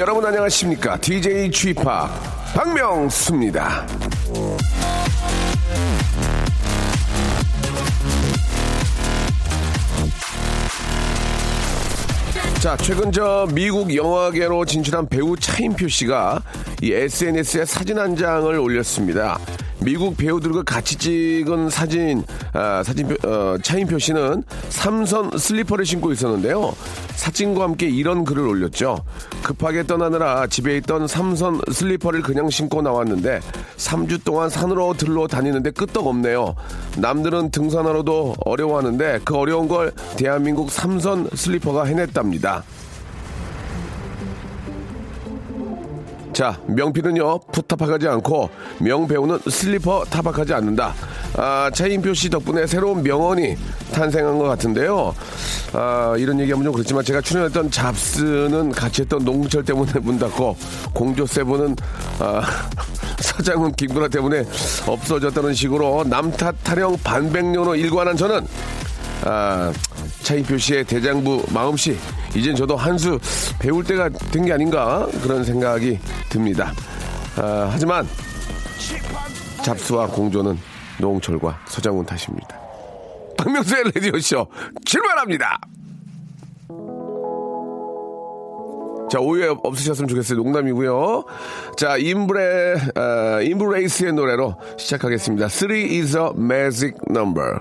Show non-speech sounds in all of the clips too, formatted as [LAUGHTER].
여러분 안녕하십니까? DJ g p 박명수입니다. 자, 최근 저 미국 영화계로 진출한 배우 차인표 씨가 이 SNS에 사진 한 장을 올렸습니다. 미국 배우들과 같이 찍은 사진, 아, 사진, 어, 차인표 씨는 삼선 슬리퍼를 신고 있었는데요. 사진과 함께 이런 글을 올렸죠. 급하게 떠나느라 집에 있던 삼선 슬리퍼를 그냥 신고 나왔는데 3주 동안 산으로 들로 다니는데 끄떡 없네요. 남들은 등산화로도 어려워하는데 그 어려운 걸 대한민국 삼선 슬리퍼가 해냈답니다. 자, 명필은요, 붓 타박하지 않고, 명배우는 슬리퍼 타박하지 않는다. 아, 차인표 씨 덕분에 새로운 명언이 탄생한 것 같은데요. 아, 이런 얘기하면 좀 그렇지만 제가 출연했던 잡스는 같이 했던 농철 때문에 문 닫고, 공조 세븐은, 아, [LAUGHS] 서장훈 김구라 때문에 없어졌다는 식으로 남탓 타령 반백년호 일관한 저는, 아, 차인표 씨의 대장부 마음씨 이젠 저도 한 수 배울 때가 된 게 아닌가 그런 생각이 듭니다. 아, 하지만 잡스와 공조는 노홍철과 서장훈 탓입니다. 박명수의 라디오쇼 출발합니다. 자, 오해 없으셨으면 좋겠어요. 농담이고요. 자, 인브레, 아, 인브레이스의 노래로 시작하겠습니다. 3 is a magic number.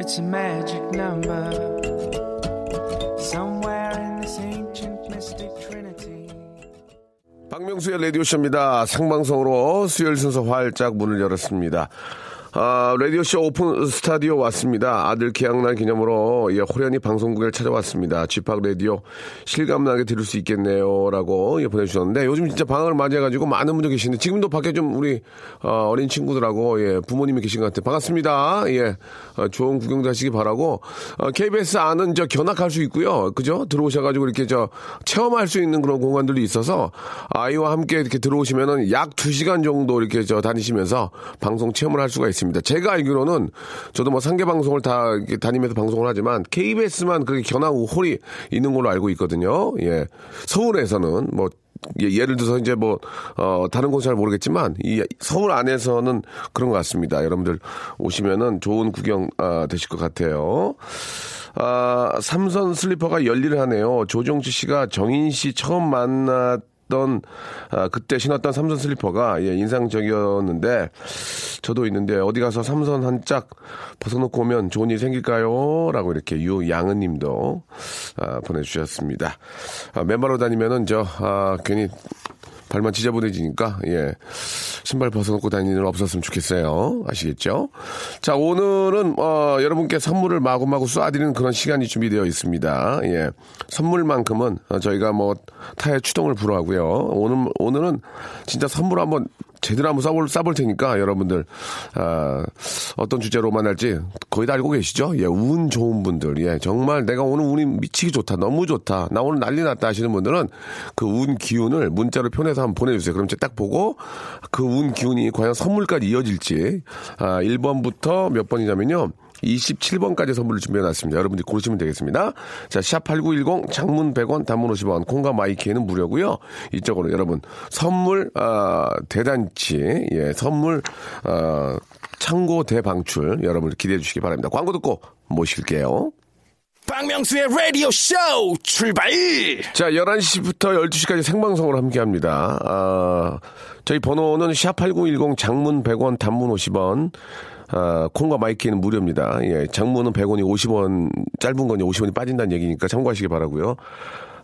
It's a magic number. Somewhere in this ancient mystic trinity. 박명수의 라디오쇼입니다. 생방송으로 수요일 순서 활짝 문을 열었습니다. 아, 라디오쇼 오픈 스튜디오 왔습니다. 아들 개학날 기념으로 예, 홀연히 방송국에 찾아왔습니다. 직접 라디오 실감나게 들을 수 있겠네요. 라고 예, 보내주셨는데 요즘 진짜 방학을 맞이해가지고 많은 분들 계시는데 지금도 밖에 좀 우리 어린 친구들하고 예, 부모님이 계신 것 같아요. 반갑습니다. 예, 어, 좋은 구경도 하시기 바라고 어, KBS 안은 저 견학할 수 있고요. 그죠? 들어오셔가지고 이렇게 저 체험할 수 있는 그런 공간들이 있어서 아이와 함께 이렇게 들어오시면은 약 2시간 정도 이렇게 저 다니시면서 방송 체험을 할 수가 있습니다. 제가 알기로는 저도 뭐 상계 방송을 다 다니면서 방송을 하지만 KBS만 그렇게 견학 홀이 있는 걸로 알고 있거든요. 예. 서울에서는 뭐 예, 예를 들어서 이제 뭐, 어, 다른 곳은 잘 모르겠지만, 이 서울 안에서는 그런 것 같습니다. 여러분들 오시면은 좋은 구경, 아, 되실 것 같아요. 아, 삼선 슬리퍼가 열일을 하네요. 조정치 씨가 정인 씨 처음 만났 던 아, 그때 신었던 삼선 슬리퍼가 예, 인상적이었는데 저도 있는데 어디 가서 삼선 한 짝 벗어놓고 오면 좋은 일 생길까요? 라고 이렇게 유양은님도 아, 보내주셨습니다. 아, 맨발로 다니면은 저 아, 괜히 발만 지저분해지니까 예. 신발 벗어놓고 다니는 일 없었으면 좋겠어요. 아시겠죠? 자 오늘은 어, 여러분께 선물을 마구마구 쏴드리는 그런 시간이 준비되어 있습니다. 예. 선물만큼은 어, 저희가 뭐 타의 추동을 불허하고요. 오늘 오늘은 진짜 선물 한번 제대로 한번 쏴볼, 쏴볼 테니까 여러분들 아, 어떤 주제로 만날지 거의 다 알고 계시죠? 예, 운 좋은 분들, 예, 정말 내가 오늘 운이 미치기 좋다, 너무 좋다, 나 오늘 난리 났다 하시는 분들은 그 운 기운을 문자로 표현해서 한번 보내주세요. 그럼 제가 딱 보고 그 운 기운이 과연 선물까지 이어질지 아, 1번부터 몇 번이냐면요. 27번까지 선물을 준비해놨습니다. 여러분들이 고르시면 되겠습니다. 자, 샵8910 장문 100원, 단문 50원, 콩과 마이키에는 무료고요 이쪽으로 여러분 선물, 아, 대단치, 예, 선물, 아, 창고 대방출 여러분 기대해 주시기 바랍니다. 광고 듣고 모실게요. 박명수의 라디오 쇼 출발! 자, 11시부터 12시까지 생방송으로 함께 합니다. 아, 저희 번호는 샵8910 장문 100원, 단문 50원, 아, 콩과 마이케이는 무료입니다. 예, 장문은 100원이 50원, 짧은 건 50원이 빠진다는 얘기니까 참고하시기 바라고요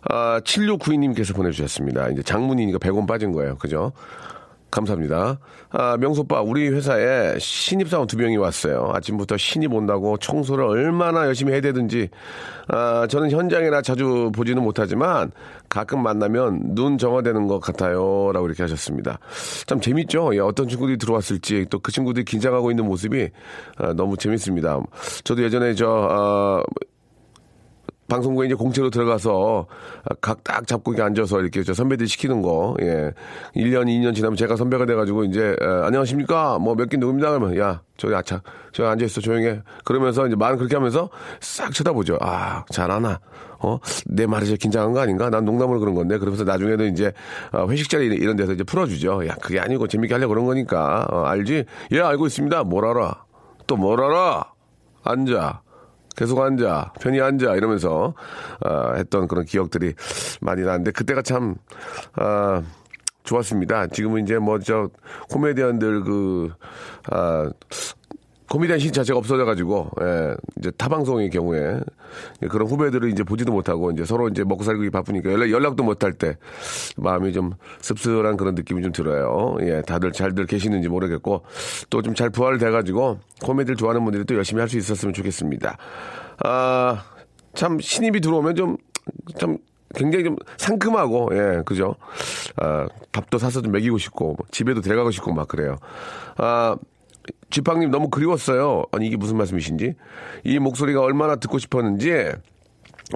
아, 7692님께서 보내주셨습니다. 이제 장문이니까 100원 빠진 거예요. 그죠? 감사합니다. 아, 명수 오빠, 우리 회사에 신입사원 두 명이 왔어요. 아침부터 신입 온다고 청소를 얼마나 열심히 해 대던지, 아, 저는 현장이라 자주 보지는 못하지만 가끔 만나면 눈 정화되는 것 같아요. 라고 이렇게 하셨습니다. 참 재밌죠? 예, 어떤 친구들이 들어왔을지 또 그 친구들이 긴장하고 있는 모습이 아, 너무 재밌습니다. 저도 예전에 저, 아, 방송국에 이제 공채로 들어가서 각 딱 잡고 이렇게 앉아서 이렇게 저 선배들 시키는 거, 예. 1년, 2년 지나면 제가 선배가 돼가지고 이제, 에, 안녕하십니까? 뭐 몇 개 누굽니다? 그러면, 야, 저기 아차, 저기 앉아있어, 조용히 해. 그러면서 이제 말 그렇게 하면서 싹 쳐다보죠. 아, 잘하나? 어? 내 말이 제일 긴장한 거 아닌가? 난 농담으로 그런 건데. 그러면서 나중에는 이제, 어, 회식 자리 이런 데서 이제 풀어주죠. 야, 그게 아니고 재밌게 하려고 그런 거니까. 어, 알지? 예, 알고 있습니다. 뭘 알아? 또 뭘 알아? 앉아. 계속 앉아, 편히 앉아 이러면서 어, 했던 그런 기억들이 많이 나는데 그때가 참 어, 좋았습니다. 지금은 이제 뭐 저 코미디언들 그 아, 코미디언 신 자체가 없어져가지고 예, 이제 타 방송의 경우에 그런 후배들을 이제 보지도 못하고 이제 서로 이제 먹고 살기 바쁘니까 연락 연락도 못할 때 마음이 좀 씁쓸한 그런 느낌이 좀 들어요. 예, 다들 잘들 계시는지 모르겠고 또 좀 잘 부활돼가지고 코미디를 좋아하는 분들이 또 열심히 할 수 있었으면 좋겠습니다. 아, 참 신입이 들어오면 좀 참 굉장히 좀 상큼하고 예 그죠 아 밥도 사서 좀 먹이고 싶고 집에도 데려가고 싶고 막 그래요 아 지팡님 너무 그리웠어요. 아니 이게 무슨 말씀이신지 이 목소리가 얼마나 듣고 싶었는지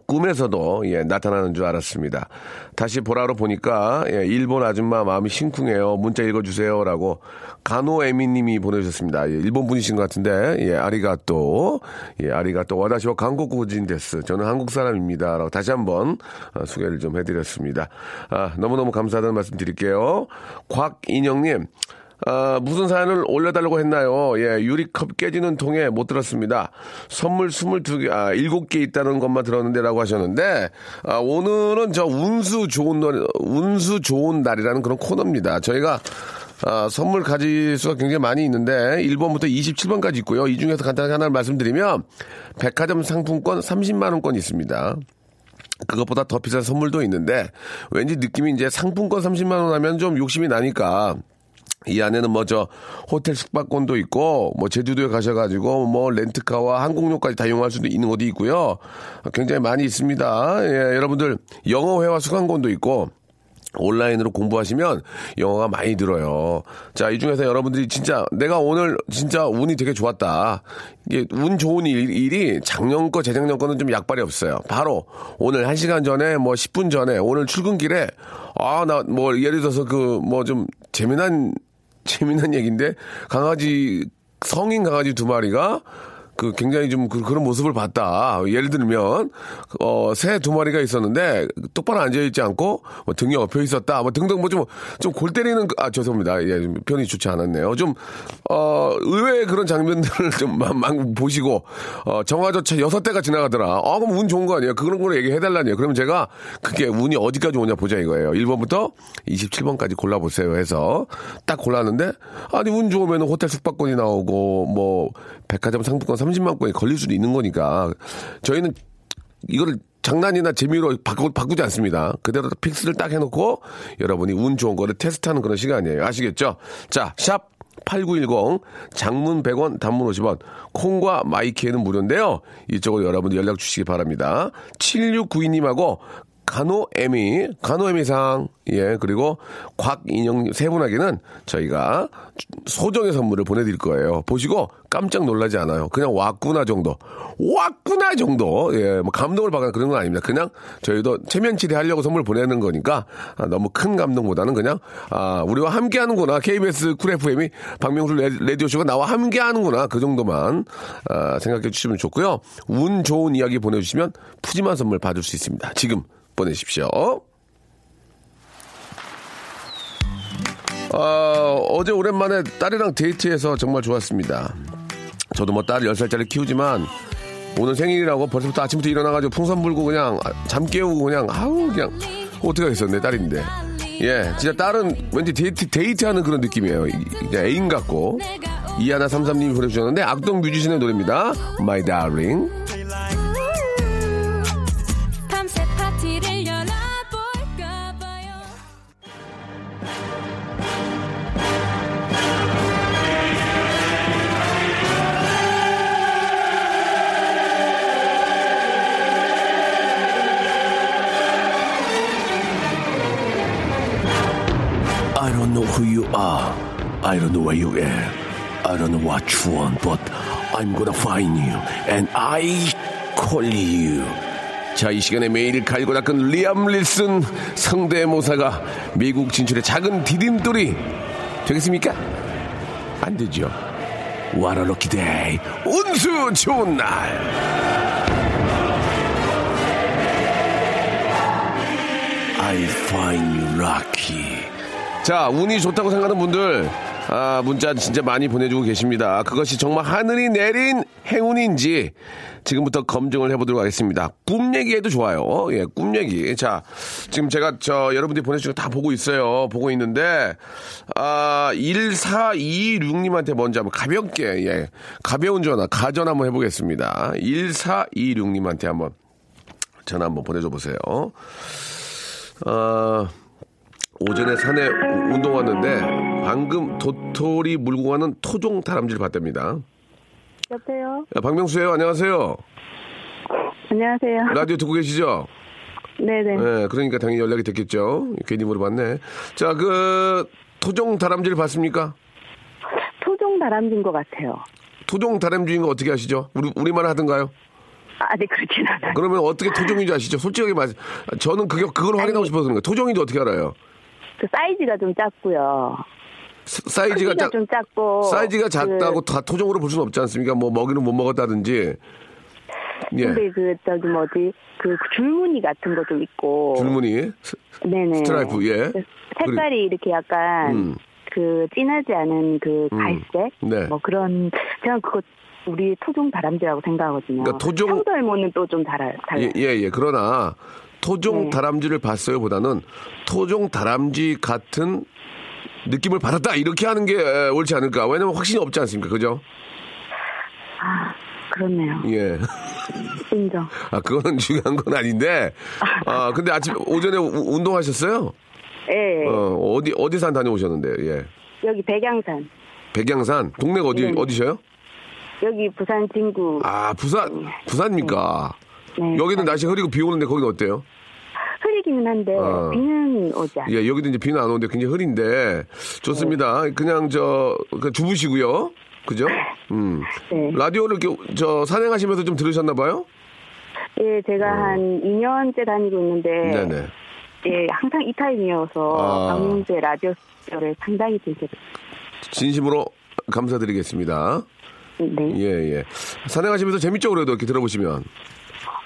꿈에서도 예, 나타나는 줄 알았습니다. 다시 보라로 보니까 예, 일본 아줌마 마음이 심쿵해요. 문자 읽어주세요라고 간호에미님이 보내주셨습니다. 예, 일본 분이신 것 같은데 예, 아리가또 예, 아리가또 와다시와 한국구진 데스 저는 한국 사람입니다라고 다시 한번 어, 소개를 좀 해드렸습니다. 아, 너무너무 감사하다는 말씀 드릴게요. 곽인영님 아, 무슨 사연을 올려달라고 했나요? 예, 유리컵 깨지는 통에 못 들었습니다. 선물 22개, 아, 7개 있다는 것만 들었는데 라고 하셨는데, 아, 오늘은 저 운수 좋은 날, 운수 좋은 날이라는 그런 코너입니다. 저희가 아, 선물 가질 수가 굉장히 많이 있는데 1번부터 27번까지 있고요. 이 중에서 간단하게 하나를 말씀드리면 백화점 상품권 30만 원권 있습니다. 그것보다 더 비싼 선물도 있는데 왠지 느낌이 이제 상품권 30만 원 하면 좀 욕심이 나니까 이 안에는 뭐 저 호텔 숙박권도 있고 뭐 제주도에 가셔가지고 뭐 렌트카와 항공료까지 다 이용할 수도 있는 곳이 있고요. 굉장히 많이 있습니다. 예, 여러분들 영어 회화 수강권도 있고 온라인으로 공부하시면 영어가 많이 들어요. 자, 이 중에서 여러분들이 진짜 내가 오늘 진짜 운이 되게 좋았다. 이게 운 좋은 일, 일이 작년 거, 재작년 거는 좀 약발이 없어요. 바로 오늘 1시간 전에 뭐 10분 전에 오늘 출근길에 아, 나 뭐 예를 들어서 그 뭐 좀 재미난 재미난 얘기인데 강아지 성인 강아지 두 마리가 그 굉장히 좀 그, 런 모습을 봤다. 예를 들면 어 새 두 마리가 있었는데 똑바로 앉아 있지 않고 뭐 등이 엎여 있었다. 뭐 등등 뭐 좀 좀 골 때리는 그- 아 죄송합니다. 예, 편이 좋지 않았네요. 좀 어 의외의 그런 장면들을 [LAUGHS] 좀 막, 막 보시고 어 정화조차 여섯 대가 지나가더라. 아 그럼 운 좋은 거 아니에요? 그런 거로 얘기해 달라니요. 그러면 제가 그게 운이 어디까지 오냐 보자 이거예요. 1번부터 27번까지 골라 보세요 해서 딱 골랐는데 아니 운 좋으면 호텔 숙박권이 나오고 뭐 백화점 상품권 30만 권이 걸릴 수도 있는 거니까 저희는 이거를 장난이나 재미로 바꾸, 바꾸지 않습니다. 그대로 픽스를 딱 해놓고 여러분이 운 좋은 거를 테스트하는 그런 시간이에요. 아시겠죠? 자, 샵 8910 장문 100원 단문 50원 콩과 마이키에는 무료인데요. 이쪽으로 여러분들 연락 주시기 바랍니다. 7692님하고 간호애미, 간호애미상, 예, 그리고 곽인영 세 분에게는 저희가 소정의 선물을 보내드릴 거예요. 보시고 깜짝 놀라지 않아요. 그냥 왔구나 정도. 왔구나 정도. 예, 뭐 감동을 받거나 그런 건 아닙니다. 그냥 저희도 체면치레 하려고 선물 보내는 거니까 아, 너무 큰 감동보다는 그냥 아, 우리와 함께 하는구나. KBS 쿨 FM이 박명수 레- 라디오쇼가 나와 함께 하는구나. 그 정도만 아, 생각해 주시면 좋고요. 운 좋은 이야기 보내주시면 푸짐한 선물 받을 수 있습니다. 지금 보내십시오. 아, 어제 오랜만에 딸이랑 데이트해서 정말 좋았습니다. 저도 뭐 딸 10살짜리 키우지만 오늘 생일이라고 벌써부터 아침부터 일어나가지고 풍선 불고 그냥 잠 깨우고 그냥 아우 그냥 어떻게 하겠어 내 딸인데. 예 진짜 딸은 왠지 데이트 데이트하는 그런 느낌이에요. 이- 그냥 애인 같고. 이하나 삼삼님이 보내주셨는데 악동 뮤지션의 노래입니다. My Darling I don't know who you are. I don't know where you are. I don't know what you want, but I'm gonna find you and I call you 자, 이 시간에 매일 갈고 닦은 리암 릴슨 성대모사가 미국 진출의 작은 디딤돌이 되겠습니까? 안 되죠. What a lucky day. 운수 좋은 날. I find you lucky. 자, 운이 좋다고 생각하는 분들, 아, 문자 진짜 많이 보내주고 계십니다. 그것이 정말 하늘이 내린 행운인지 지금부터 검증을 해보도록 하겠습니다. 꿈 얘기해도 좋아요. 예, 꿈 얘기. 자, 지금 제가 저 여러분들이 보내주신 거 다 보고 있어요. 보고 있는데, 아, 1426님한테 먼저 한번 가볍게, 예, 가벼운 전화, 가전 한번 해보겠습니다. 1426님한테 한번 전화 한번 보내줘 보세요. 어, 오전에 산에 운동 왔는데 방금 도토리 물고 가는 토종 다람쥐를 봤답니다. 여보세요? 야, 박명수예요. 안녕하세요. 안녕하세요. 라디오 듣고 계시죠? 네네. 네, 그러니까 당연히 연락이 됐겠죠. 괜히 물어봤네. 자, 그 토종 다람쥐를 봤습니까? 토종 다람쥐인 것 같아요. 토종 다람쥐인 거 어떻게 아시죠? 우리 우리말 하던가요? 아, 네, 그렇진 않아요. 그러면 어떻게 토종인지 아시죠? 솔직하게 말. 저는 그게 그걸 확인하고 싶어서 그런 거예요. 토종인지 어떻게 알아요? 그 사이즈가 좀 작고요. 사- 사이즈가 작 좀 작고. 사이즈가 작다고 그, 다 토종으로 볼 수는 없지 않습니까? 뭐 먹이는 못 먹었다든지. 예. 근데 그, 저기 뭐지, 그 줄무늬 같은 거 좀 있고. 줄무늬 스- 네네. 스트라이프, 예. 그 색깔이 이렇게 약간, 음. 그, 진하지 않은 그 음. 갈색? 네. 뭐 그런, 제가 그거 우리 토종 다람쥐라고 생각하거든요. 그러니까 토종- 청설모는 또 좀 달아요. 달라요. 예, 예, 예. 그러나 토종 네. 다람쥐를 봤어요 보다는 토종 다람쥐 같은 느낌을 받았다 이렇게 하는 게 에, 옳지 않을까? 왜냐면 확신이 없지 않습니까? 그죠? 아, 그렇네요. 예. 인정. [LAUGHS] 아, 그거는 중요한 건 아닌데. 아, 근데 아침 오전에 우- 운동하셨어요? 예. 어, 어디 어디 산 다녀오셨는데요? 예. 여기 백양산. 백양산 동네가 어디 네. 어디셔요? 여기 부산 진구. 아, 부산 부산입니까? 네. 여기는 날씨 흐리고 비 오는데 거기는 어때요? 흐리기는 한데 아. 비는 오지 않아요. 예, 여기도 이제 비는 안 오는데 굉장히 흐린데 좋습니다. 그냥 저그 주무시고요. 그죠? 음. 네. 라디오를 이렇게 저 산행하시면서 좀 들으셨나 봐요? 예, 제가 한 2년째 다니고 있는데 어. 네네. 예, 항상 이 타임이어서 아. 박명수의 라디오를 상당히 들게 진심으로 감사드리겠습니다. 네. 예, 예. 산행하시면서 재밌죠, 그래도 이렇게 들어보시면.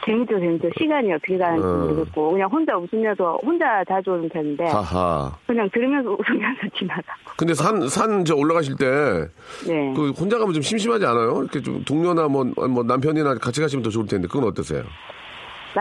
재밌죠, 재밌죠. 시간이 어떻게 가는지 어. 모르겠고 그냥 혼자 웃으면서 혼자 자주 오는 편인데 하하. 그냥 들으면서 [LAUGHS] 웃으면서 지나가고. 근데 산, 산, 저 올라가실 때, 네. 그 혼자 가면 좀 심심하지 않아요? 이렇게 좀 동료나 뭐, 뭐 남편이나 같이 가시면 더 좋을 텐데, 그건 어떠세요?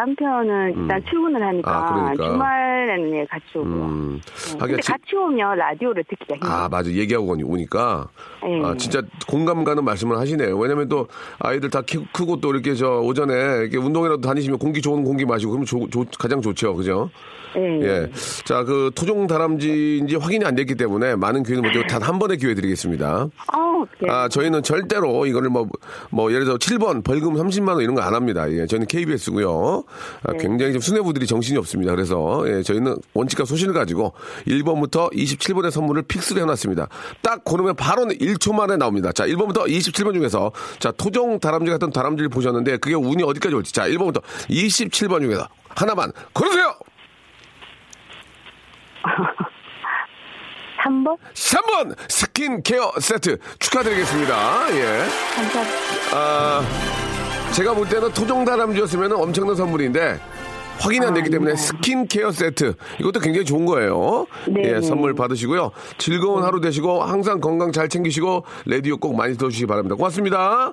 남편은 일단 출근을 하니까 아, 그러니까. 주말에는 예, 같이 오고요. 음. 네. 근데 지- 같이 오면 라디오를 듣기가 힘들어요. 아, 맞아. 얘기하고 오니- 오니까. 네. 아, 진짜 공감 가는 말씀을 하시네요. 왜냐면 또 아이들 다 키, 크고 또 이렇게 저 오전에 이렇게 운동이라도 다니시면 공기 좋은 공기 마시고 그러면 조- 조- 가장 좋죠. 그죠? 예. 예. 자, 그 토종 다람쥐인지 확인이 안 됐기 때문에 많은 기회는 못되고 단 한 번의 기회 드리겠습니다. 아. 아, 저희는 절대로 이거를 뭐, 뭐, 예를 들어 7번 벌금 30만원 이런 거 안 합니다. 예, 저희는 KBS고요. 아, 굉장히 좀 수뇌부들이 정신이 없습니다. 그래서, 예, 저희는 원칙과 소신을 가지고 1번부터 27번의 선물을 픽스를 해놨습니다. 딱 고르면 바로 1초 만에 나옵니다. 자, 1번부터 27번 중에서, 자, 토종 다람쥐 같은 다람쥐를 보셨는데 그게 운이 어디까지 올지. 자, 1번부터 27번 중에서 하나만 고르세요! [LAUGHS] 3번? 3번 스킨케어 세트 축하드리겠습니다. 예. 감사합니다. 아, 제가 볼 때는 토종 다람쥐였으면 엄청난 선물인데 확인이 안 됐기 때문에 스킨케어 세트 이것도 굉장히 좋은 거예요. 네, 예, 네. 선물 받으시고요. 즐거운 하루 되시고 항상 건강 잘 챙기시고 라디오 꼭 많이 들어주시기 바랍니다. 고맙습니다.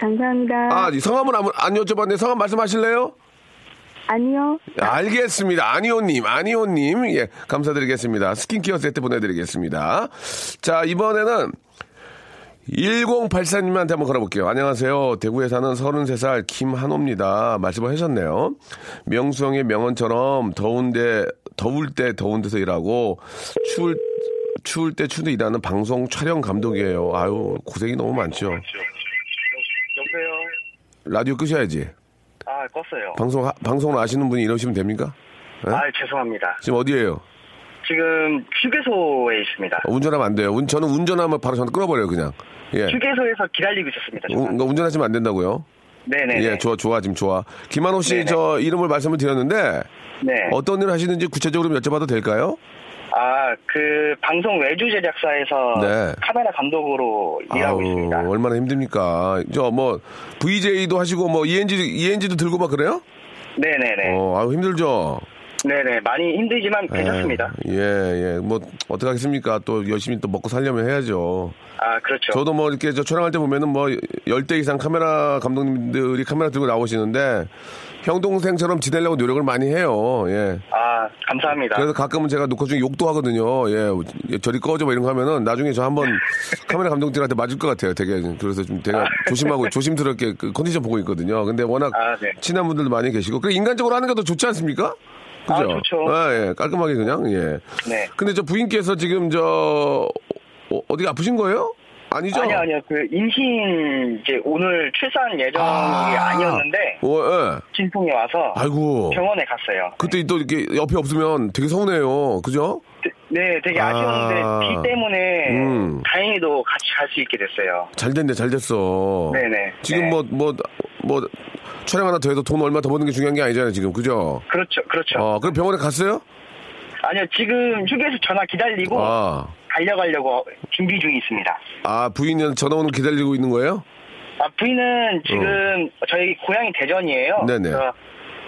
감사합니다. 아, 이 성함은 안, 안 여쭤봤는데 성함 말씀하실래요? 아니요. 알겠습니다. 아니오님, 아니오님. 예, 감사드리겠습니다. 스킨케어 세트 보내드리겠습니다. 자, 이번에는 1084님한테 한번 걸어볼게요. 안녕하세요. 대구에 사는 33살 김한호입니다. 말씀을 하셨네요. 명수형의 명언처럼 더운데, 더울 때 더운 데서 일하고, 추울, 추울 때 추운데 일하는 방송 촬영 감독이에요. 아유, 고생이 너무 많죠. 여보세요? 라디오 끄셔야지. 아, 껐어요. 방송, 방송을 아시는 분이 이러시면 됩니까? 네? 아, 죄송합니다. 지금 어디에요? 지금 휴게소에 있습니다. 운전하면 안 돼요. 운- 저는 운전하면 바로 전화 끊어버려요, 그냥. 예. 휴게소에서 기다리고 있었습니다. 운, 죄송합니다. 그러니까 운전하시면 안 된다고요. 네네. 예, 좋아, 좋아, 지금 좋아. 김한호 씨, 네네. 저 이름을 말씀을 드렸는데, 네. 어떤 일을 하시는지 구체적으로 좀 여쭤봐도 될까요? 아, 그 방송 외주 제작사에서 네. 카메라 감독으로 일하고 아우, 있습니다. 얼마나 힘듭니까? 저 뭐, VJ도 하시고, 뭐, ENG, ENG도 들고 막 그래요? 네네네. 어, 아우, 힘들죠? 네네. 많이 힘들지만 괜찮습니다. 예, 예. 뭐, 어떡하겠습니까? 또 열심히 또 먹고 살려면 해야죠. 아, 그렇죠. 저도 뭐 이렇게 저 촬영할 때 보면은 뭐 10대 이상 카메라 감독님들이 카메라 들고 나오시는데 형 동생처럼 지내려고 노력을 많이 해요. 예. 아, 감사합니다. 그래서 가끔은 제가 녹화 중에 욕도 하거든요. 예. 저리 꺼져 뭐 이런 거 하면은 나중에 저 한번 [LAUGHS] 카메라 감독들한테 맞을 것 같아요. 되게 그래서 좀 제가 조심하고 조심스럽게 그 컨디션 보고 있거든요. 근데 워낙 아, 네. 친한 분들도 많이 계시고 그래 인간적으로 하는 게 더 좋지 않습니까? 그죠? 아, 좋죠. 아, 예. 깔끔하게 그냥 예. 네. 근데 저 부인께서 지금 저 어, 어디가 아프신 거예요? 아니죠? 아니요, 아니요. 그 임신 이제 오늘 출산 예정이 아. 아... 니었는데 어, 예. 진통이 와서 아이고. 병원에 갔어요. 그때 또 이렇게 옆에 없으면 되게 서운해요. 그죠? 네, 되게 아. 아쉬웠는데 비 때문에 음. 다행히도 같이 갈 수 있게 됐어요. 잘 됐네, 잘 됐어. 네네. 지금 네. 뭐, 뭐, 뭐, 촬영 하나 더 해도 돈 얼마 더 버는 게 중요한 게 아니잖아요, 지금. 그죠? 그렇죠, 그렇죠. 어, 그럼 병원에 갔어요? 아니요, 지금 휴게소 전화 기다리고 아. 달려가려고 준비 중에 있습니다. 아, 부인은 전화 오는 거 기다리고 있는 거예요? 아, 부인은 지금 저희 고향이 대전이에요. 어. 네네.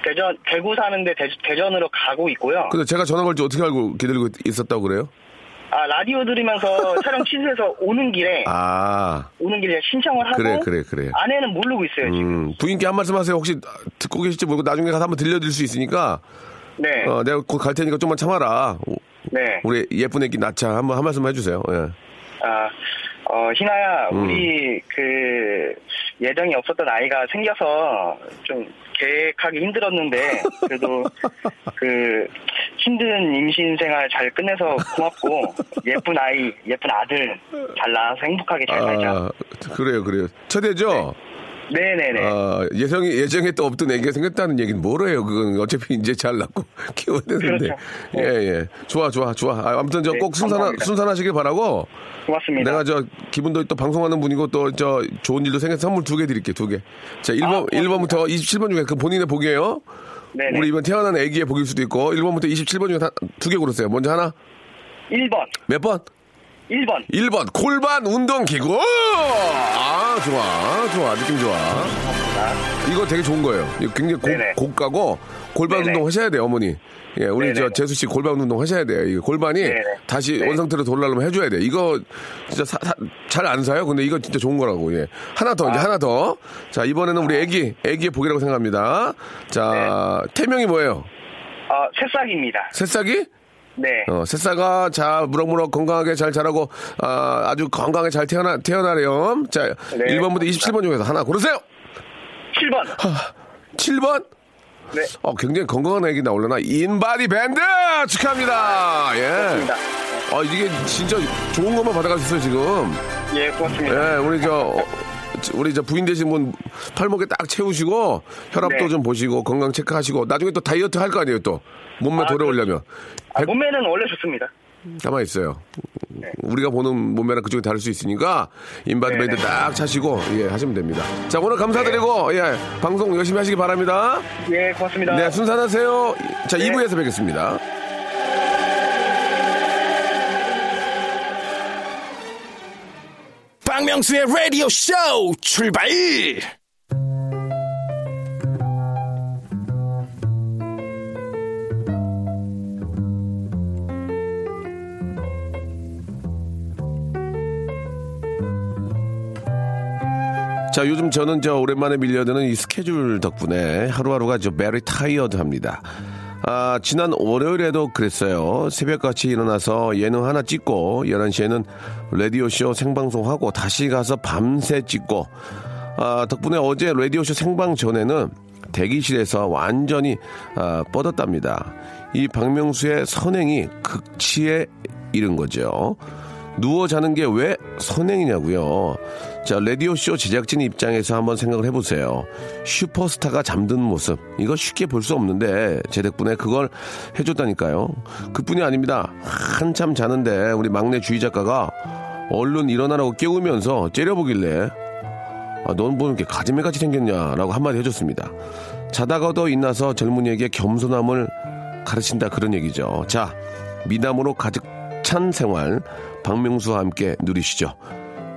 대전, 대구 사는데 대, 전으로 가고 있고요. 근데 제가 전화 걸지 어떻게 알고 기다리고 있었다고 그래요? 아, 라디오 들으면서 [LAUGHS] 촬영 취소해서 오는 길에, 아, 오는 길에 신청을 하고. 그래, 그래, 그래. 아내는 모르고 있어요, 지금. 음, 부인께 한 말씀 하세요. 혹시 듣고 계실지 모르고 나중에 가서 한번 들려드릴 수 있으니까, 네. 어, 내가 곧 갈 테니까 좀만 참아라. 네. 우리 예쁜 애기 낳자. 한번 한 말씀 해주세요. 예. 아, 어, 희나야, 음. 우리, 그, 예정이 없었던 아이가 생겨서 좀 계획하기 힘들었는데, [LAUGHS] 그래도 그, 힘든 임신 생활 잘 끝내서 고맙고, 예쁜 아이, 예쁜 아들 잘 낳아서 행복하게 잘 살자. 아, 그래요, 그래요. 첫애죠? 네 네네. 아, 예정이, 예정에 또 없던 애기가 생겼다는 얘기는 뭐래요? 그건 어차피 이제 잘 낳고 [LAUGHS] 키워야 되는데. 그렇죠. 예, 예. 좋아, 좋아, 좋아. 아, 아무튼 저 네, 꼭 순산하. 순산하시길 바라고. 고맙습니다. 내가 저 기분도 또 방송하는 분이고 또 저 좋은 일도 생겨서 선물 두 개 드릴게요, 두 개. 자, 1번, 아, 고맙습니다. 1번부터 27번 중에 그 본인의 복이에요. 네네. 우리 이번 태어난 애기의 복일 수도 있고, 1번부터 27번 중에 두 개 고르세요. 먼저 하나? 1번, 몇 번? 1번. 1번 골반 운동 기구. 아 좋아 좋아 느낌 좋아. 이거 되게 좋은 거예요. 이거 굉장히 네네. 고, 고가고 골반 네네. 운동 하셔야 돼요 어머니. 예, 우리 네네. 저 재수 씨 골반 운동 하셔야 돼요. 이거 골반이. 다시 네. 원상태로 돌아가려면 해줘야 돼. 이거 진짜 잘 안 사요. 근데 이거 진짜 좋은 거라고. 예. 하나 더 아. 이제 하나 더. 자 이번에는 우리 애기 애기의 복이라고 생각합니다. 자 네. 태명이 뭐예요? 어, 새싹입니다. 새싹이? 네. 어, 새싹아, 자, 무럭무럭 건강하게 잘 자라고, 아, 아주 건강하게 잘 태어나, 태어나렴. 자, 네, 1번부터 27번 중에서 하나 고르세요! 7번. 7번? 네. 어, 굉장히 건강한 애기 나올려나? 인바디 밴드! 축하합니다! 예. 고맙습니다. 어, 이게 진짜 좋은 것만 받아가셨어요, 지금. 예, 고맙습니다. 예, 우리 저, 어, 우리 저 부인 되신 분 팔목에 딱 채우시고, 혈압도 네. 좀 보시고, 건강 체크하시고, 나중에 또 다이어트 할 거 아니에요, 또. 몸매 아, 돌아오려면. 아, 백- 몸매는 원래 좋습니다. 가만히 있어요. 네. 우리가 보는 몸매랑 그쪽이 다를 수 있으니까 인바디. 밴드 딱 차시고 예 하시면 됩니다. 자 오늘 감사드리고 예 방송 열심히 하시기 바랍니다. 예, 고맙습니다. 네 순산하세요. 자 네. 2부에서 뵙겠습니다. 박명수의 라디오 쇼 출발! 자 요즘 저는 저 오랜만에 밀려드는 이 스케줄 덕분에 하루하루가 저 베리 타이어드합니다. 아 지난 월요일에도 그랬어요. 새벽같이 일어나서 예능 하나 찍고 11시에는 라디오쇼 생방송하고 다시 가서 밤새 찍고 아, 덕분에 어제 라디오쇼 생방 전에는 대기실에서 완전히 아, 뻗었답니다. 이 박명수의 선행이 극치에 이른 거죠. 누워 자는 게 왜 선행이냐고요. 자, 라디오쇼 제작진 입장에서 한번 생각을 해보세요. 슈퍼스타가 잠든 모습. 이거 쉽게 볼 수 없는데, 제 덕분에 그걸 해줬다니까요. 그뿐이 아닙니다. 한참 자는데, 우리 막내 주희 작가가 얼른 일어나라고 깨우면서 째려보길래, 아, 넌뭐 이렇게 가지매같이 생겼냐라고 한마디 해줬습니다. 자다가도 인나서 젊은이에게 겸손함을 가르친다 그런 얘기죠. 자, 미담으로 가득 찬 생활 박명수와 함께 누리시죠.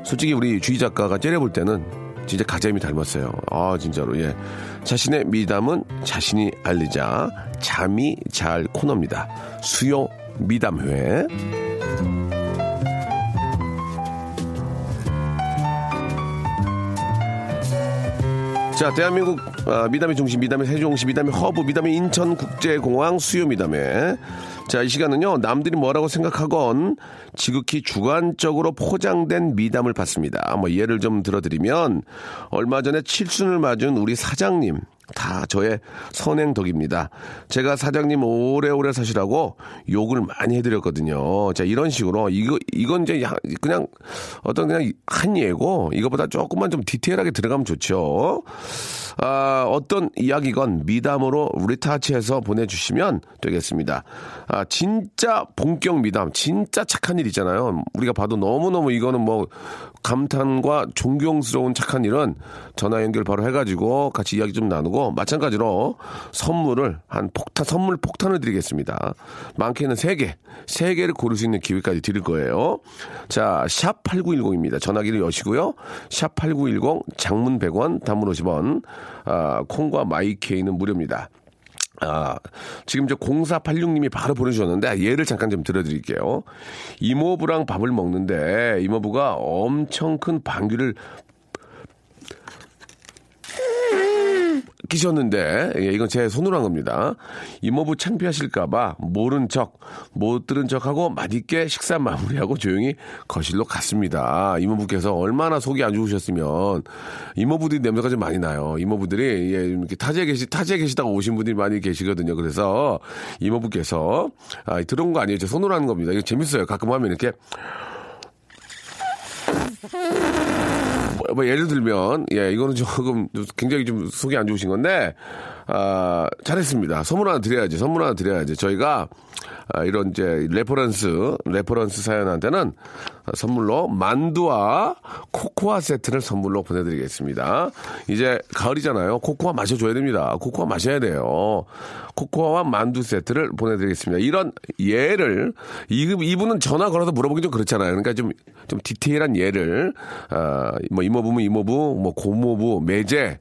솔직히 우리 주희 작가가 째려볼 때는 진짜 가재미 닮았어요. 아 진짜로 예. 자신의 미담은 자신이 알리자 잠이 잘 코너입니다. 수요 미담회. 자, 대한민국 아, 미담의 중심, 미담의 세종시, 미담의 허브, 미담의 인천국제공항 수요 미담회. 자, 이 시간은요, 남들이 뭐라고 생각하건 지극히 주관적으로 포장된 미담을 받습니다. 뭐 예를 좀 들어드리면 얼마 전에 칠순을 맞은 우리 사장님. 다 저의 선행 덕입니다. 제가 사장님 오래오래 사시라고 욕을 많이 해드렸거든요. 자, 이런 식으로, 이거, 이건 이제 야- 그냥 어떤 그냥 한 예고, 이거보다 조금만 좀 디테일하게 들어가면 좋죠. 아, 어떤 이야기건 미담으로 리타치해서 보내주시면 되겠습니다. 아, 진짜 본격 미담, 진짜 착한 일 있잖아요. 우리가 봐도 너무너무 이거는 뭐 감탄과 존경스러운 착한 일은 전화 연결 바로 해가지고 같이 이야기 좀 나누고 마찬가지로 선물을 한 폭탄, 선물 폭탄을 드리겠습니다. 많게는 세개세개를 고를 수 있는 기회까지 드릴 거예요. 자, 샵 8910입니다. 전화기를 여시고요. 샵 8910 장문 100원, 단문 50원, 아, 콩과 마이케이는 무료입니다. 아, 지금 저 0486님이 바로 보내주셨는데, 얘를 잠깐 좀 들어드릴게요. 이모부랑 밥을 먹는데, 이모부가 엄청 큰 방귀를 끼셨는데, 예, 이건 제 손으로 한 겁니다. 이모부 창피하실까봐 모른 척, 못 들은 척하고 맛있게 식사 마무리하고 조용히 거실로 갔습니다. 이모부께서 얼마나 속이 안 좋으셨으면, 이모부들이 냄새가 좀 많이 나요. 이모부들이, 예, 이렇게 타지에 계시, 타지에 계시다가 오신 분들이 많이 계시거든요. 그래서 이모부께서, 아, 들어온 거 아니에요. 제 손으로 하는 겁니다. 이거 재밌어요. 가끔 하면 이렇게. 뭐, 뭐 예를 들면 예 이거는 조금 굉장히 좀 속이 안 좋으신 건데 아 잘했습니다. 선물 하나 드려야지 선물 하나 드려야지. 저희가 아, 이런 이제 reference reference 사연한테는 선물로 만두와 코코아 세트를 선물로 보내드리겠습니다. 이제 가을이잖아요. 코코아 마셔줘야 됩니다. 코코아 마셔야 돼요. 코코아와 만두 세트를 보내드리겠습니다. 이런 예를 이, 이분은 전화 걸어서 물어보기 좀 그렇잖아요. 그러니까 좀 좀 디테일한 예를 아, 뭐 이모부면 이모부 뭐 고모부 매제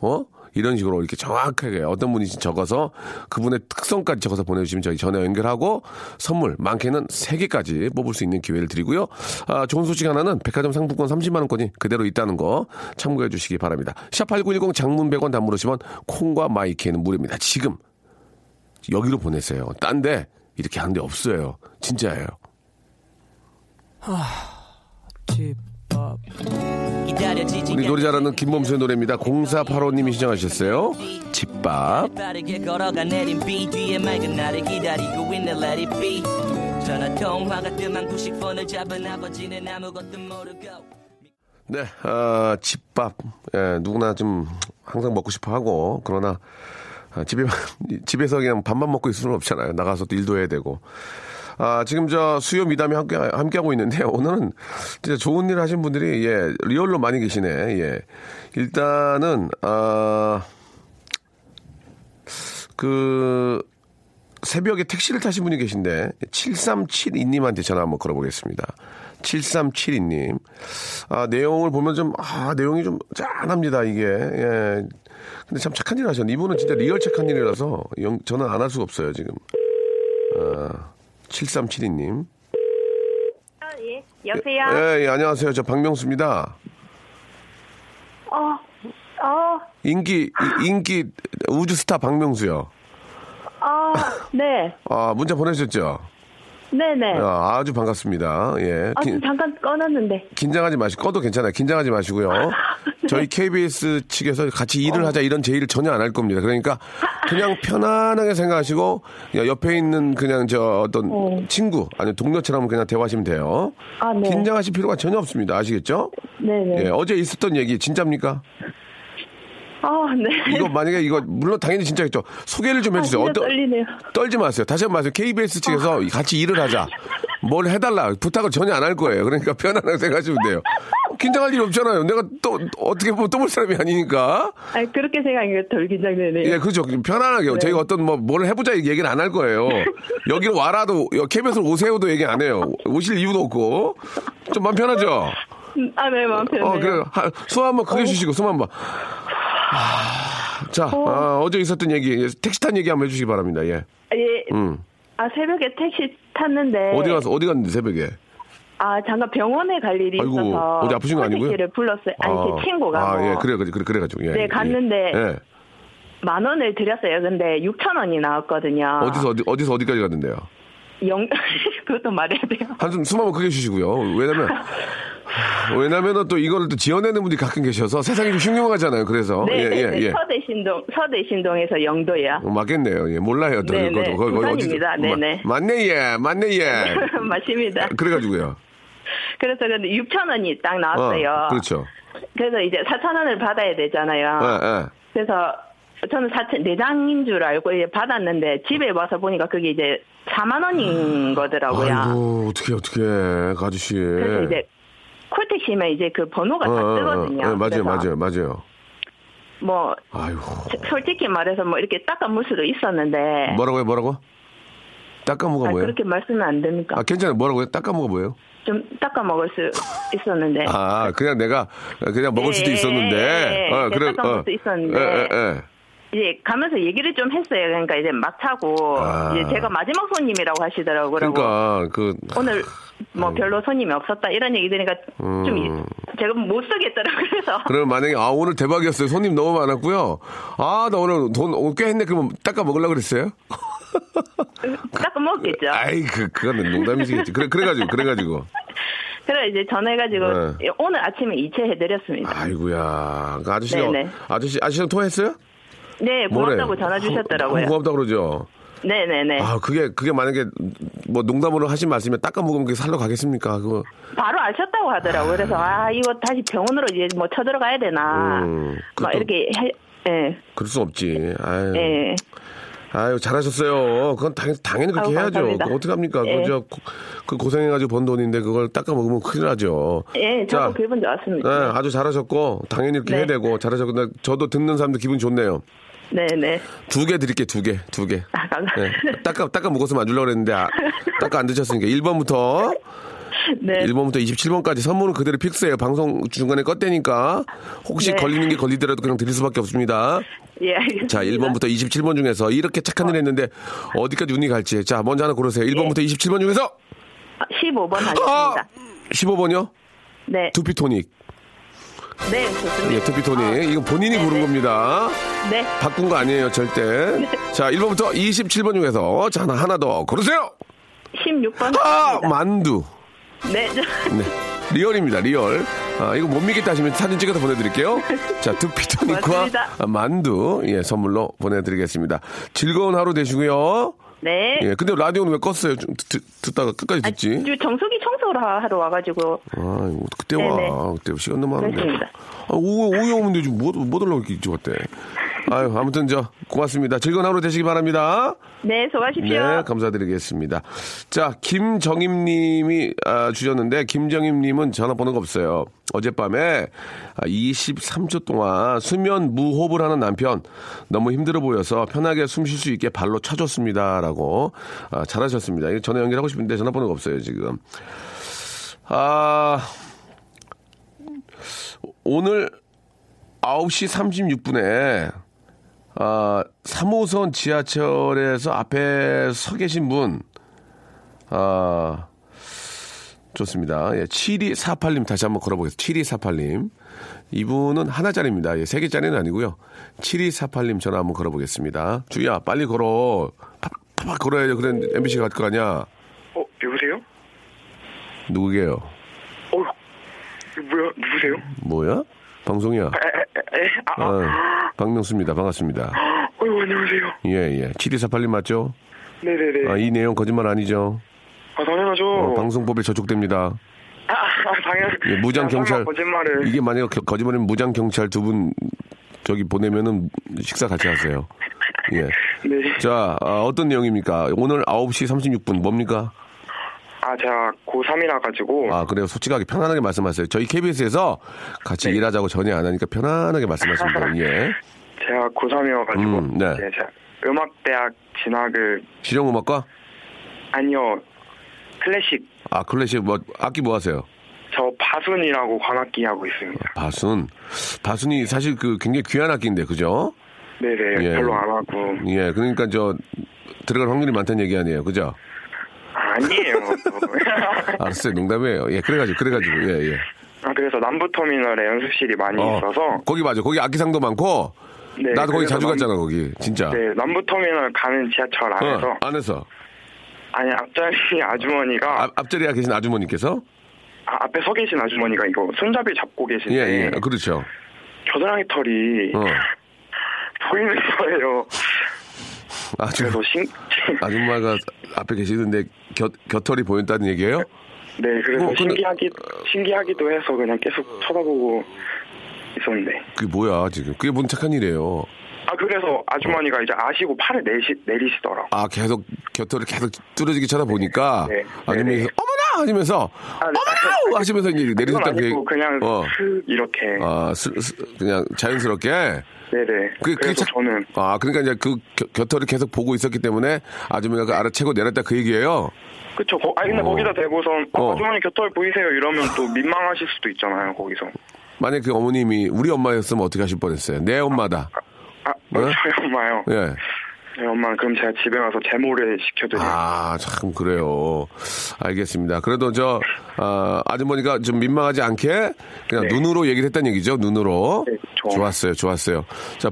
어? 이런 식으로 이렇게 정확하게 어떤 분인지 적어서 그분의 특성까지 적어서 보내주시면 저희 전화 연결하고 선물 많게는 3개까지 뽑을 수 있는 기회를 드리고요. 아, 좋은 소식 하나는 백화점 상품권 30만원권이 그대로 있다는 거 참고해 주시기 바랍니다. 샵8910 장문 100원 단문 50원 콩과 마이키는 무료입니다. 지금 여기로 보내세요. 딴 데 이렇게 하는 데 없어요. 진짜예요. 우리 노래 잘하는 김범수의 노래입니다. 0485님이 시청하셨어요. 집밥. 빠르게 걸어가 내린 비 뒤에 맑은 나를 기다리고 있는 let it be 전화 통화가 뜸한 90번을 잡은 아버지는 아무것도 모르고 네, 아, 집밥. 예, 누구나 좀 항상 먹고 싶어 하고, 그러나, 아, 집에, [LAUGHS] 집에서 그냥 밥만 먹고 있을 수는 없잖아요. 나가서 또 일도 해야 되고. 아, 지금 저 수요 미담이 함께, 함께하고 있는데, 오늘은 진짜 좋은 일 하신 분들이, 예, 리얼로 많이 계시네. 예. 일단은, 아, 그, 새벽에 택시를 타신 분이 계신데 7372님한테 전화 한번 걸어보겠습니다. 7372님. 아, 내용을 보면 좀, 아, 내용이 좀 짠합니다, 이게. 예. 근데 참 착한 일 하셨네. 이분은 진짜 real 착한 일이라서 영, 전화 안 할 수가 없어요, 지금. 아, 7372님. 예, 여보세요. 예, 예, 안녕하세요. 저 박명수입니다. 어, 어, 인기, 이- 인기 우주 스타 박명수요. 아, 네, 아, 문자 보내셨죠? 네네. 아, 아주 반갑습니다. 예. 아, 긴- 잠깐 꺼놨는데. 긴장하지 마시고 꺼도 괜찮아요. 긴장하지 마시고요. [LAUGHS] 저희 KBS 측에서 같이 일을 하자 이런 제의를 전혀 안 할 겁니다. 그러니까 [LAUGHS] 그냥 편안하게 생각하시고 옆에 있는 그냥 저 어떤 어. 친구 아니 동료처럼 그냥 대화하시면 돼요. 아, 네. 긴장하실 필요가 전혀 없습니다. 아시겠죠? 네네. 예, 어제 있었던 얘기 진짜입니까? 아, 네. 이거 만약에 이거 물론 당연히 진짜겠죠. 소개를 좀 아, 해주세요. 진짜 떨리네요. 떨지 마세요. 다시 한번 말씀. KBS 측에서 같이 일을 하자. 뭘 해달라. 부탁을 전혀 안 할 거예요. 그러니까 편안하게 생각하시면 돼요. 긴장할 일이 없잖아요. 내가 또 어떻게 보면 떠볼 사람이 아니니까. 아니, 그렇게 생각하니까 덜 긴장되네요. 예, 그렇죠. 편안하게. 저희가 어떤 뭐, 뭘 해보자 얘기는 안 할 거예요. 여기로 와라도, KBS로 오세요도 얘기 안 해요. 오실 이유도 없고. 좀 마음 편하죠? 아, 네, 마음 편해요. 어, 그래요. 하- 숨 한번 크게 쉬시고, 숨 한번. 아, 자, 아, 어제 있었던 얘기, 예, 택시 탄 얘기 한번 해주시기 바랍니다. 예. 예. 음. 아, 새벽에 택시 탔는데. 어디 가서, 어디 갔는데, 새벽에? 아, 잠깐 병원에 갈 일이 아이고, 있어서. 어디 아프신 거 아니고요? 택시를 불렀어요. 아니, 아, 제 친구가. 아, 뭐 예, 그래, 그래, 그래, 그래가지고. 예, 네, 예, 갔는데 예. 만 원을 드렸어요. 근데 6천 원이 나왔거든요. 어디서, 어디, 어디서 어디까지 갔는데요? 영, [LAUGHS] 그것도 말해야 돼요. 한숨, 숨 한번 크게 쉬시고요. 왜냐면, [LAUGHS] 왜냐면은 또 이거를 또 지어내는 분들이 가끔 계셔서 세상이 좀 흉흉하잖아요. 그래서. 네, 예, 네, 예, 네. 예. 서대신동, 서대신동에서 영도야. 어, 맞겠네요. 예, 몰라요. 또 네. 네. 거기, 거기 어디서- 부산입니다. 네, 마- 네. 맞네, 예. 맞네, 예. 맞습니다. 그래가지고요. 그래서 근데 6천 원이 딱 나왔어요. 어, 그렇죠. 그래서 이제 4천 원을 받아야 되잖아요. 예, 예. 그래서 저는 4천 내장인 줄 알고 이제 받았는데 집에 와서 보니까 그게 이제 4만 원인 거더라고요. 아이고, 어떻게, 어떻게, 그 아저씨. 그래서 이제 콜택시면 이제 그 번호가 어, 다 어, 어. 뜨거든요. 예, 맞아요, 맞아요, 맞아요. 뭐 아이고. 솔직히 말해서 뭐 이렇게 닦아물 수도 있었는데 뭐라고요, 뭐라고? 닦아먹어 아, 뭐예요? 그렇게 말씀은 안 됩니까? 아, 괜찮아요. 뭐라고요? 닦아먹어 뭐예요? 좀 닦아 먹을 수 있었는데 아, 그냥 내가, 그냥 먹을 예, 수도 예, 있었는데. 예, 어, 예, 그래, 닦아 먹을 어. 수 있었는데. 이제 가면서 얘기를 좀 했어요. 그러니까 이제 막차고 아. 이제 제가 마지막 손님이라고 하시더라고요. 그러니까, 그, 오늘 뭐 별로 손님이 없었다 이런 얘기 들으니까 좀 음. 이- 제가 못 쓰겠더라고요. 그래서 [LAUGHS] 그러면 만약에, 아, 오늘 대박이었어요. 손님 너무 많았고요. 아, 나 오늘 돈 꽤 했네. 그러면 닦아 먹으려고 그랬어요? [LAUGHS] 닦아 먹겠죠. [LAUGHS] 아이, 그, 그거는 농담이시겠지. 그래, 그래가지고, 그래가지고. 그래 이제 전해가지고 네. 오늘 아침에 이체해드렸습니다. 아이고야. 그 아저씨가, 네네. 아저씨, 아저씨랑 통화했어요? 네 고맙다고 뭐래? 전화 주셨더라고요. 고맙다고 그러죠. 네네네. 아, 그게, 그게 만약에, 뭐, 농담으로 하신 말씀에 닦아 먹으면 그게 살러 가겠습니까? 그거. 바로 아셨다고 하더라고요. 그래서 아 이거 다시 병원으로 이제 뭐 쳐들어가야 되나. 음, 막 이렇게 해, 예. 그럴 수 없지. 아유. 예. 아유, 잘하셨어요. 그건 당연, 당연히 그렇게 아유, 해야죠. 그거 어떡합니까? 예. 그, 저, 고- 그 고생해가지고 번 돈인데 그걸 닦아 먹으면 큰일 나죠. 예, 자, 저도 기분 좋았습니다. 네, 아주 잘하셨고, 당연히 이렇게 네. 해야 되고, 잘하셨고, 나- 저도 듣는 사람도 기분 좋네요. 네네. 두 개 드릴게요, 두 개, 두 개. 아, 감사합니다. 네, 닦아, 닦아 먹었으면 안 주려고 그랬는데, 아, 닦아 안 드셨으니까. 1번부터, 네. 1번부터 27번까지 선물은 그대로 픽스예요. 방송 중간에 껐대니까, 혹시 네. 걸리는 게 걸리더라도 그냥 드릴 수밖에 없습니다. 예, 알겠습니다. 자, 1번부터 27번 중에서 이렇게 착한 일 했는데, 어디까지 운이 갈지. 자, 먼저 하나 고르세요. 1번부터 27번 중에서, 아, 15번 아! 하겠습니다. 15번이요? 네. 투피토닉. 네, 좋습니다. 예, 투피토닉. 이거 본인이 고른 겁니다. 네. 바꾼 거 아니에요, 절대. 자, 1번부터 27번 중에서, 자, 하나, 하나 더 고르세요! 16번 아! 하겠습니다. 만두. 네. 저- [LAUGHS] 네. real입니다, real. 아, 이거 못 믿겠다 하시면 사진 찍어서 보내드릴게요. 자. [LAUGHS] 아, 만두, 예, 선물로 보내드리겠습니다. 즐거운 하루 되시고요. 네. 예, 근데 라디오는 왜 껐어요? 좀 듣, 듣다가 끝까지 아, 듣지? 저 정수기 청소를 하- 하러 와가지고. 아, 이거 그때 네네. 와. 그때 시간 너무 많은데. 아, 오후, 오후에 오면 되지. 뭐, 뭐 들라고 이렇게 왔대. 아유, 아무튼 저, 고맙습니다. 즐거운 하루 되시기 바랍니다. 네, 수고하십시오. 네, 감사드리겠습니다. 자, 김정임 님이 아, 주셨는데, 김정임 님은 전화번호가 없어요. 어젯밤에 아, 23초 동안 수면 무호흡을 하는 남편 너무 힘들어 보여서 편하게 숨 쉴 수 있게 발로 차줬습니다. 라고 아, 잘하셨습니다. 전화 연결하고 싶은데 전화번호가 없어요, 지금. 아, 오늘 9시 36분에 아, 3호선 지하철에서 앞에 서 계신 분, 아, 좋습니다. 예, 7248님 다시 한번 걸어보겠습니다. 7248님. 이분은 하나짜리입니다. 예, 세 개짜리는 아니고요. 7248님 전화 한번 걸어보겠습니다. 주희야, 빨리 걸어. 팍팍 걸어야 돼. 그래, MBC가 갈거 아니야. 어, 여보세요? 누구게요? 어, 뭐야, 누구세요? 뭐야? 방송이야. 에, 에, 에, 아, 아, 아, 박명수입니다. 반갑습니다. 어, 안녕하세요. 예, 예. 7248님 맞죠? 네네네. 아, 이 내용 거짓말 아니죠? 아, 당연하죠. 어, 방송법에 저촉됩니다. 아, 아, 당연. 예, 무장 경찰 거짓말을. 이게 만약 에 거짓말이면 무장 경찰 두 분 저기 보내면은 식사 같이 하세요. 예. [LAUGHS] 네. 자, 아, 어떤 내용입니까? 오늘 9시 36분 뭡니까? 아, 제가 고3이라 가지고. 아, 그래요. 솔직하게 편안하게 말씀하세요. 저희 KBS에서 같이 네. 일하자고 전혀 안 하니까 편안하게 돼요. [LAUGHS] 예. 제가 고3이어 가지고. 음, 네. 제가 음악대학 진학을 실용음악과? 아니요. 클래식 아, 클래식 뭐 악기 뭐 하세요? 저 바순이라고 관악기 하고 있습니다. 바순. 바순이 사실 그 굉장히 귀한 악기인데, 그죠? 네네. 예. 별로 안 하고. 예, 그러니까 저 들어갈 확률이 많다는 얘기 아니에요. 그죠? 아니에요. [LAUGHS] 알았어요. 농담이에요. 예, 그래가지고, 그래가지고, 예, 예. 아, 그래서 남부터미널에 연습실이 많이 어, 있어서. 거기 맞아. 거기 악기상도 많고. 네, 나도 거기 자주 남- 갔잖아, 거기. 진짜. 네, 남부터미널 가는 지하철 안에서. 어, 안에서. 아니, 앞자리 [LAUGHS] 아주머니가. 앞, 앞자리에 계신 아주머니께서? 아, 앞에 서 계신 아주머니가 이거 손잡이 잡고 계신데. 예, 예. 그렇죠. 겨드랑이 털이. 어. [LAUGHS] 보이는 거예요. 아주, 그래서 신, [LAUGHS] 아줌마가 앞에 계시는데 곁, 곁털이 보인다는 얘기예요? 네, 그래서 어, 신기하기, 신기하기도 해서 그냥 계속 쳐다보고 있었는데. 그게 뭐야, 지금. 그게 뭔 착한 일이에요. 아, 그래서 아주머니가 이제 아시고 팔을 내시, 내리시더라고. 아, 계속 곁털을 계속 뚫어지게 쳐다보니까 네, 아줌마가 네, 네. 어머나! 하시면서 아, 네. 어머나! 하시면서 이제 내리셨다는 아니고 그냥 어. 슥 이렇게. 아, 스, 스- 그냥 자연스럽게. 네네. 그게, 그게 착- 저는 아, 그러니까 이제 그 겨- 곁털을 계속 보고 있었기 때문에 아줌마가 그 알아채고 내렸다 그 얘기예요. 그쵸. 거, 아니 근데 어. 거기다 대고선 어, 어. 아주머니 곁털 보이세요 이러면 또 민망하실 수도 있잖아요 거기서. 만약 그 어머님이 우리 엄마였으면 어떻게 하실 뻔했어요? 내 엄마다. 아, 네? 저희 엄마요. 예. 저희 엄마는 그럼 제가 집에 가서 제모를 시켜드려요. 아, 참, 그래요. 알겠습니다. 그래도 저, 아, 아주머니가 좀 민망하지 않게 그냥 네. 눈으로 얘기를 했다는 얘기죠. 눈으로. 네. 좋았어요. 좋았어요. 자,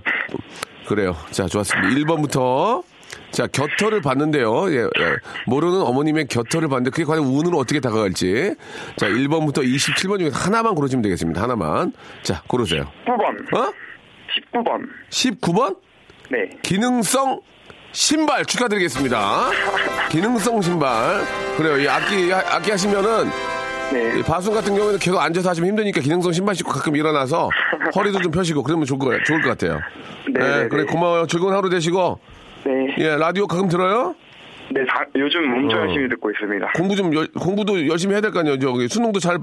그래요. 자, 좋았습니다. 1번부터. 자, 곁털을 봤는데요. 예, 예. 모르는 어머님의 곁털을 봤는데 그게 과연 운으로 어떻게 다가갈지. 자, 1번부터 27번 중에서 하나만 고르시면 되겠습니다. 하나만. 자, 고르세요. 19번. 어? 19번. 19번? 네. 기능성 신발 축하드리겠습니다. [LAUGHS] 기능성 신발. 그래요. 이 악기, 하- 악기 하시면은 네. 이 바순 같은 경우에는 계속 앉아서 하시면 힘드니까 기능성 신발 신고 가끔 일어나서 [LAUGHS] 허리도 좀 펴시고 그러면 좋을 것, 좋을 것 같아요. 네, 네, 그래, 네. 고마워요. 즐거운 하루 되시고. 네. 예, 라디오 가끔 들어요? 네. 다- 요즘 엄청 어. 열심히 듣고 있습니다. 공부 좀, 열- 공부도 열심히 해야 될 거 아니에요. 저기 수능도 잘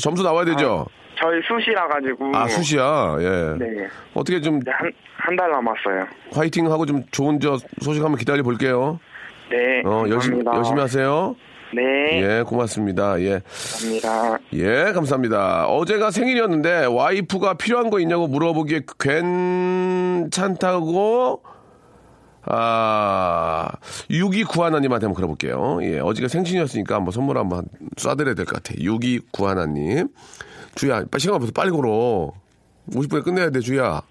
점수 나와야 되죠? 저희 수시라 가지고. 아, 수시야. 예. 네. 어떻게 좀 한, 한 달 남았어요. 화이팅 하고 좀 좋은 저 소식 한번 기다려 볼게요. 네. 어, 열심히. 열심히 하세요. 네. 예, 고맙습니다. 예. 감사합니다. 예, 감사합니다. 어제가 생일이었는데 와이프가 필요한 거 있냐고 물어보기에 괜찮다고 아, 6291하님한테 한번 걸어볼게요. 예, 어제가 생신이었으니까 한번 선물 한번 쏴드려야 될 것 같아. 6291하님. 주야, 빨리 시간 없어서 빨리 걸어. 50분에 끝내야 돼, 주야.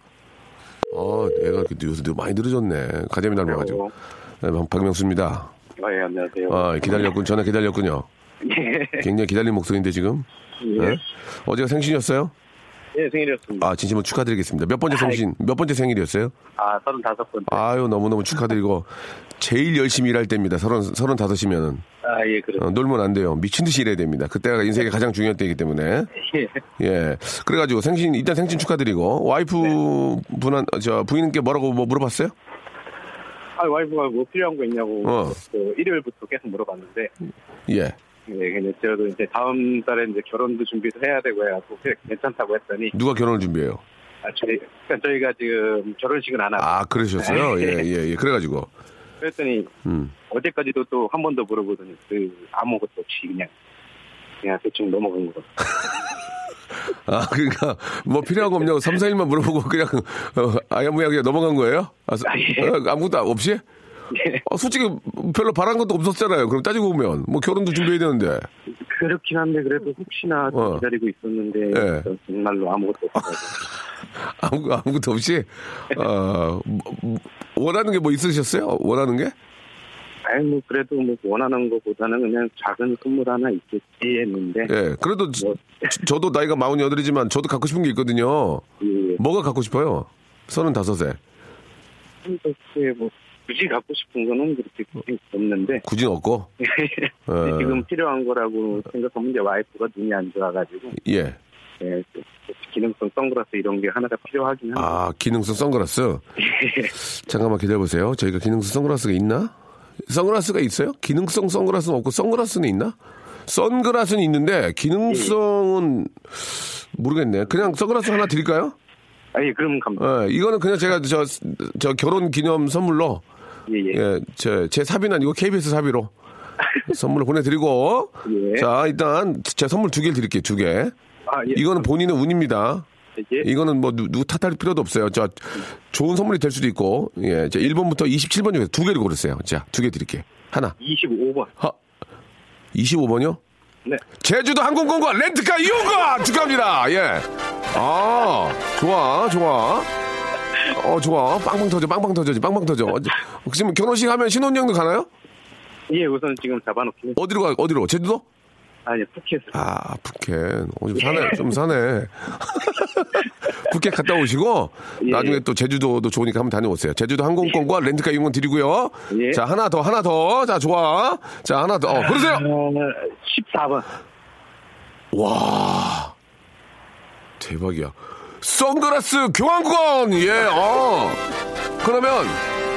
어, 내가 이렇게 요새 많이 늘어졌네. 가재미 닮아가지고. 네, 박명수입니다. 아, 예, 안녕하세요. 아, 기다렸군. 전화 기다렸군요. 굉장히 기다린 목소리인데 지금. 예? 어제가 생신이었어요? 예, 생일이었습니다. 아, 진심으로 축하드리겠습니다. 몇 번째 생신, 몇 번째 생일이었어요? 아, 35번째. 아유, 너무너무 축하드리고, 제일 열심히 일할 때입니다. 서른, 서른 다섯이면은. 아, 예, 그렇습니다. 어, 놀면 안 돼요. 미친 듯이 일해야 됩니다. 그때가 인생의 가장 중요한 때이기 때문에. 예. 예. 그래가지고 생신, 일단 생신 축하드리고, 와이프 분한, 저, 부인께 뭐라고 뭐 물어봤어요? 아, 와이프가 뭐 필요한 거 있냐고 어. 그 일요일부터 계속 물어봤는데 예. 네, 근데 저도 이제 다음 달에 이제 결혼도 준비도 해야 되고 해갖고 괜찮다고 했더니 누가 결혼을 준비해요? 아, 저희 그러니까 저희가 지금 결혼식은 안 하고 아, 그러셨어요? 예, 예, 예. 그래가지고. 그랬더니 음. 어제까지도 또 한 번 더 물어보더니 그 아무것도 없이 그냥 그냥 대충 넘어간 거. [LAUGHS] 아, 그러니까, 뭐 필요한 거 없냐고 3, 4일만 물어보고 그냥, 어, 아야무야하게 넘어간 거예요? 아, 서- 아, 예. 어, 아무것도 없이? 예. 어, 솔직히 별로 바란 것도 없었잖아요. 그럼 따지고 보면. 뭐 결혼도 준비해야 되는데. 그렇긴 한데 그래도 혹시나 좀 어. 기다리고 있었는데 예. 정말로 아무것도 없어서 [LAUGHS] 아무, 아무것도 없이, 어, 뭐, 뭐, 원하는 게 뭐 있으셨어요? 원하는 게? 아니 뭐 그래도 뭐 원하는 것보다는 그냥 작은 선물 하나 있겠지 했는데 예. 그래도 저, 저도 나이가 48이지만 저도 갖고 싶은 게 있거든요. 예. 뭐가 갖고 싶어요? 35세. 그렇게 뭐 굳이 갖고 싶은 거는 그렇게 없는데 굳이 없고. [LAUGHS] 어. 지금 필요한 거라고 생각하면 이제 와이프가 눈이 안 좋아가지고 예. 예, 그 기능성 선글라스 이런 게 하나가 필요하긴 한데 아, 기능성 선글라스? [LAUGHS] 잠깐만 기다려보세요. 저희가 기능성 선글라스가 있나? 선글라스가 있어요? 기능성 선글라스는 없고 선글라스는 있나? 선글라스는 있는데 기능성은 모르겠네. 그냥 선글라스 하나 드릴까요? 아, 예, 그럼 감사합니다. 예, 이거는 그냥 제가 저, 저 결혼 기념 선물로 예, 예. 예, 제, 제 사비는 아니고 KBS 사비로 [LAUGHS] 선물을 보내드리고 예. 자 일단 제 선물 두 개를 드릴게요 두 개. 아, 예. 이거는 본인의 운입니다. 예. 이거는 뭐 누, 누구 탓할 필요도 없어요. 저 좋은 선물이 될 수도 있고 예, 자 1번부터 27번 중에서 두 개를 고르세요. 자 두 개 드릴게요. 하나. 25번. 하, 25번이요? 네. 제주도 항공권과 렌트카 이용권 축하합니다. 예. 아, 좋아, 좋아. 어, 좋아. 빵빵 터져, 빵빵 터져, 빵빵 터져. 어, 지금 결혼식 하면 신혼여행도 가나요? 예, 우선 지금 잡아놓긴 했 어디로 가, 어디로? 제주도? 아니, 푸켓. 아, 푸켓. 어, 좀 사네, 좀 사네. [LAUGHS] 푸켓 갔다 오시고, 예. 나중에 또 제주도도 좋으니까 한번 다녀오세요. 제주도 항공권과 렌트카 이용권 드리고요. 예. 자, 하나 더, 하나 더. 자, 좋아. 자, 하나 더. 어, 그러세요. 어, 14번. 와 대박이야. 선글라스 교환권 예. 어. 그러면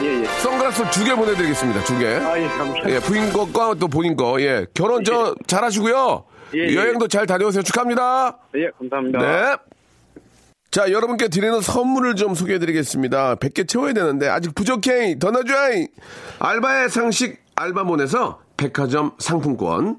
예, 예. 선글라스 두 개 보내드리겠습니다. 두 개. 아, 예, 감사합니다. 예, 부인 것과 또 본인 거. 예. 결혼 저 잘하시고요. 예, 예. 여행도 잘 다녀오세요. 축하합니다. 예, 감사합니다. 네. 자, 여러분께 드리는 선물을 좀 소개해드리겠습니다. 100개 채워야 되는데, 아직 부족해. 더 넣어줘. 알바의 상식 알바몬에서 백화점 상품권.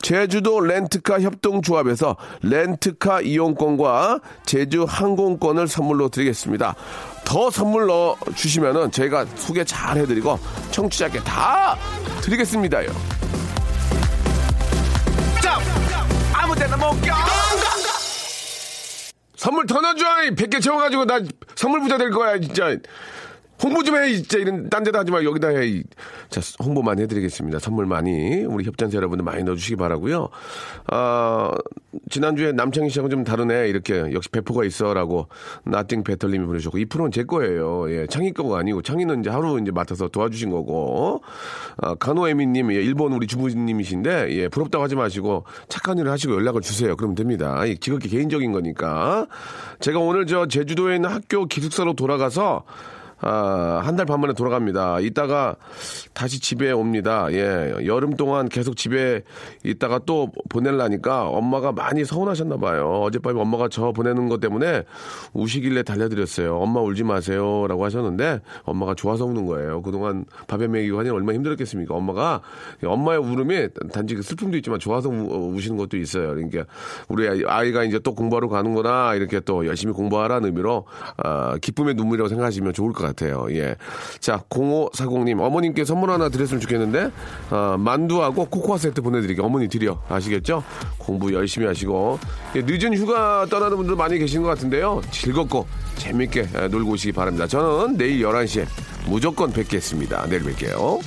제주도 렌트카 협동조합에서 렌트카 이용권과 제주 항공권을 선물로 드리겠습니다. 더 선물 넣어 주시면은 저희가 소개 잘 해드리고 청취자께 다 드리겠습니다요. 아무 데나 못 껴. 선물 더 넣어줘! 100개 채워가지고 나 선물 부자 될 거야, 진짜. 홍보 좀 해, 진짜. 이런, 딴 데다 하지 말고 여기다 해. 이. 자, 홍보 많이 해드리겠습니다. 선물 많이. 우리 협찬사 여러분들 많이 넣어주시기 바라고요 아, 지난주에 남창희 씨하고 좀 다르네. 이렇게. 역시 배포가 있어. 라고. 나띵 배털님이 보내주셨고. 이 프로는 제 거예요. 예. 창희 거가 아니고. 창희는 이제 하루 이제 맡아서 도와주신 거고. 아, 간호에미님, 예, 일본 우리 주부님이신데, 예, 부럽다고 하지 마시고, 착한 일을 하시고 연락을 주세요. 그러면 됩니다. 이 지극히 개인적인 거니까. 제가 오늘 저 제주도에 있는 학교 기숙사로 돌아가서, 아, 한 달 반 만에 돌아갑니다. 이따가 다시 집에 옵니다. 예. 여름 동안 계속 집에 있다가 또 보낼라니까 엄마가 많이 서운하셨나 봐요. 어젯밤에 엄마가 저 보내는 것 때문에 우시길래 달려드렸어요. 엄마 울지 마세요. 라고 하셨는데 엄마가 좋아서 우는 거예요. 그동안 밥에 먹이고 하니 얼마나 힘들었겠습니까? 엄마가 엄마의 울음이 단지 그 슬픔도 있지만 좋아서 우, 우시는 것도 있어요. 그러니까 우리 아이- 아이가 이제 또 공부하러 가는구나. 이렇게 또 열심히 공부하라는 의미로 아, 기쁨의 눈물이라고 생각하시면 좋을 것 같아요. 예. 자, 0540님, 어머님께 선물 하나 드렸으면 좋겠는데, 아, 만두하고 코코아 세트 보내드릴게요. 어머니 드려. 아시겠죠? 공부 열심히 하시고, 예, 늦은 휴가 떠나는 분들 많이 계신 것 같은데요. 즐겁고 재밌게 예, 놀고 오시기 바랍니다. 저는 내일 11시에 무조건 뵙겠습니다. 내일 뵐게요.